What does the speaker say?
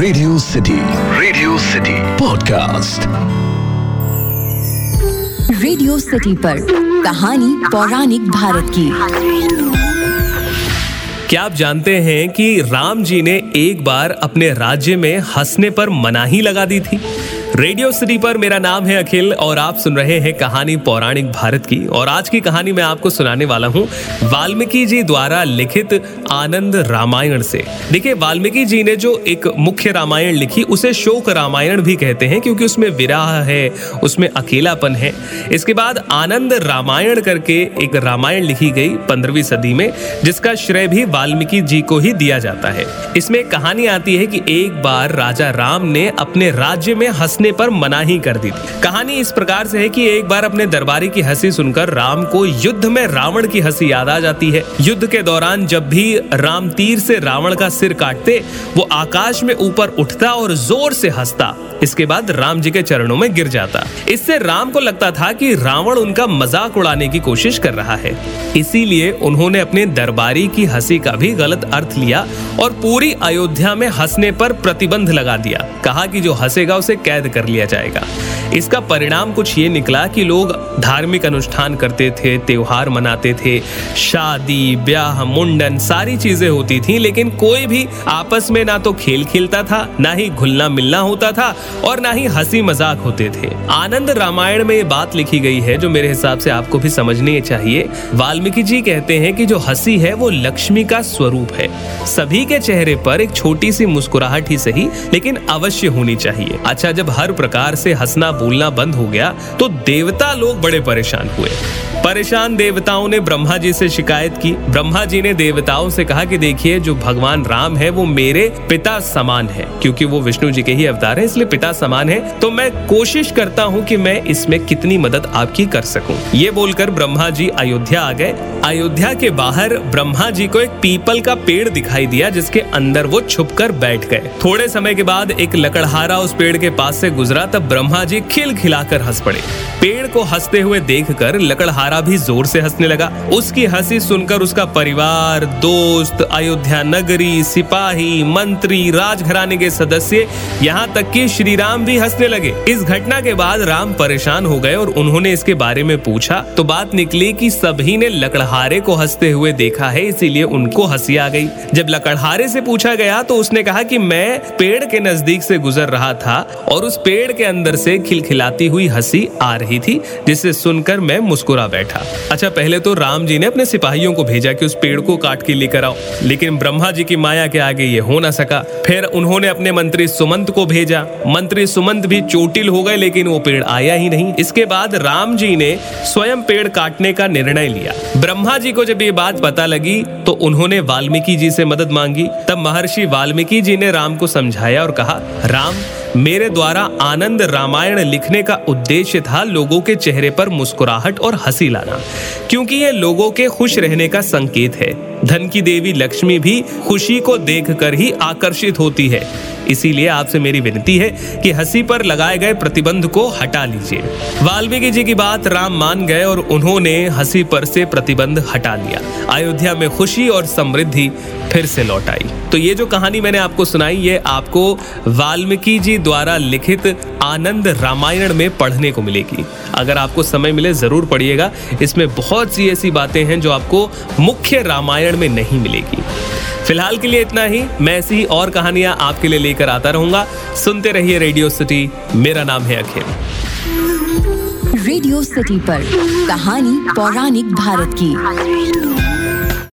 Radio city radio city podcast radio city पर कहानी पौराणिक भारत की। क्या आप जानते हैं कि राम जी ने एक बार अपने राज्य में हंसने पर मनाही लगा दी थी? रेडियो सिटी पर मेरा नाम है अखिल और आप सुन रहे हैं कहानी पौराणिक भारत की। और आज की कहानी मैं आपको सुनाने वाला हूँ वाल्मीकि जी द्वारा लिखित आनंद रामायण से। देखिए, वाल्मीकि जी ने जो एक मुख्य रामायण लिखी, उसे शोक रामायण भी कहते हैं क्योंकि उसमें विराह है, उसमें अकेलापन है। इसके बाद आनंद रामायण करके एक रामायण लिखी गई पंद्रहवीं सदी में, जिसका श्रेय भी वाल्मीकि जी को ही दिया जाता है। इसमें कहानी आती है कि एक बार राजा राम ने अपने राज्य में हंसने हंसने पर मनाही कर दी थी। कहानी इस प्रकार से है कि एक बार अपने दरबारी की हँसी सुनकर राम को युद्ध में रावण की हँसी याद आ जाती है। युद्ध के दौरान जब भी राम तीर से रावण का सिर काटते, वो आकाश में ऊपर उठता और ज़ोर से हंसता। इसके बाद राम जी के चरणों में गिर जाता। इससे राम को लगता था कि रावण उनका मज़ाक उड़ाने की कोशिश कर रहा है। इसीलिए उन्होंने अपने दरबारी की हँसी का भी गलत अर्थ लिया और पूरी अयोध्या में हंसने पर प्रतिबंध लगा दिया। कहा कि जो हंसेगा उसे कैद कर लिया जाएगा। इसका परिणाम कुछ ये निकला कि लोग धार्मिक अनुष्ठान करते थे, त्योहार मनाते थे, शादी, ब्याह, मुंडन, सारी चीज़ें होती थी, लेकिन कोई भी आपस में ना तो खेल खेलता था, ना ही घुलना मिलना होता था और ना ही हँसी मज़ाक होते थे। आनंद रामायण में ये बात लिखी गई है, जो मेरे हिसाब से आपको भी समझनी चाहिए। वाल्मीकि जी कहते हैं कि जो हँसी है, वो लक्ष्मी का स्वरूप है। सभी के चेहरे पर एक छोटी सी मुस्कुराहट ही सही, लेकिन अवश्य होनी चाहिए। अच्छा जब हर प्रकार से हंसना बोलना बंद हो गया तो देवता लोग बड़े परेशान हुए। परेशान देवताओं ने ब्रह्मा जी से शिकायत की। ब्रह्मा जी ने देवताओं से कहा कि देखिए, जो भगवान राम है, वो मेरे पिता समान है, क्योंकि वो विष्णु जी के ही अवतार है, इसलिए पिता समान है। तो मैं कोशिश करता हूँ कि मैं इसमें कितनी मदद आपकी कर सकूँ। ये बोलकर ब्रह्मा जी अयोध्या आ गए। अयोध्या के बाहर ब्रह्मा जी को एक पीपल का पेड़ दिखाई दिया, जिसके अंदर वो छुप कर बैठ गए। थोड़े समय के बाद एक लकड़हारा उस पेड़ के पास से गुजरा, तब ब्रह्मा जी खिल खिलाकर हंस पड़े। पेड़ को हँसते हुए देखकर लकड़हारा तारा भी ज़ोर से हंसने लगा। उसकी हँसी सुनकर उसका परिवार, दोस्त, अयोध्या नगरी, सिपाही, मंत्री, राजघराने के सदस्य यहाँ तक कि श्री राम भी हंसने लगे। इस घटना के बाद राम परेशान हो गए और उन्होंने इसके बारे में पूछा। तो बात निकली कि सभी ने लकड़हारे को हँसते हुए देखा है, इसीलिए उनको हँसी आ गई। जब लकड़हारे से पूछा गया तो उसने कहा कि मैं पेड़ के नज़दीक से गुजर रहा था और उस पेड़ के अंदर से खिलखिलाती हुई हँसी आ रही थी, जिसे सुनकर मैं मुस्कुरा बैठा। बैठा। अच्छा पहले तो राम जी ने अपने सिपाहियों को भेजा कि उस पेड़ को काट के लेकर आओ। लेकिन ब्रह्मा जी की माया के आगे ये हो ना सका। फिर उन्होंने अपने मंत्री सुमंत को भेजा। मंत्री सुमंत भी चोटिल हो गए, लेकिन वो पेड़ आया ही नहीं। इसके बाद राम जी ने स्वयं पेड़ काटने का निर्णय लिया। ब्रह्मा जी को जब ये बात पता लगी तो उन्होंने वाल्मीकि जी से मदद मांगी। तब महर्षि वाल्मीकि जी ने राम को समझाया और कहा, राम मेरे द्वारा आनंद रामायण लिखने का उद्देश्य था लोगों के चेहरे पर मुस्कुराहट और हँसी लाना, क्योंकि ये लोगों के खुश रहने का संकेत है। धन की देवी लक्ष्मी भी खुशी को देखकर ही आकर्षित होती है। इसीलिए आपसे मेरी विनती है कि हँसी पर लगाए गए प्रतिबंध को हटा लीजिए। वाल्मीकि जी की बात राम मान गए और उन्होंने हँसी पर से प्रतिबंध हटा लिया। अयोध्या में खुशी और समृद्धि फिर से लौट आई। तो ये जो कहानी मैंने आपको सुनाई, ये आपको वाल्मीकि जी द्वारा लिखित आनंद रामायण में पढ़ने को मिलेगी। अगर आपको समय मिले, ज़रूर पढ़िएगा। इसमें बहुत सी ऐसी बातें हैं जो आपको मुख्य रामायण में नहीं मिलेगी। फ़िलहाल के लिए इतना ही, मैं ऐसी और कहानियाँ आपके लिए लेकर आता रहूँगा। सुनते रहिए रेडियो सिटी, मेरा नाम है अखिल। रेडियो सिटी पर कहानी पौराणिक भारत की।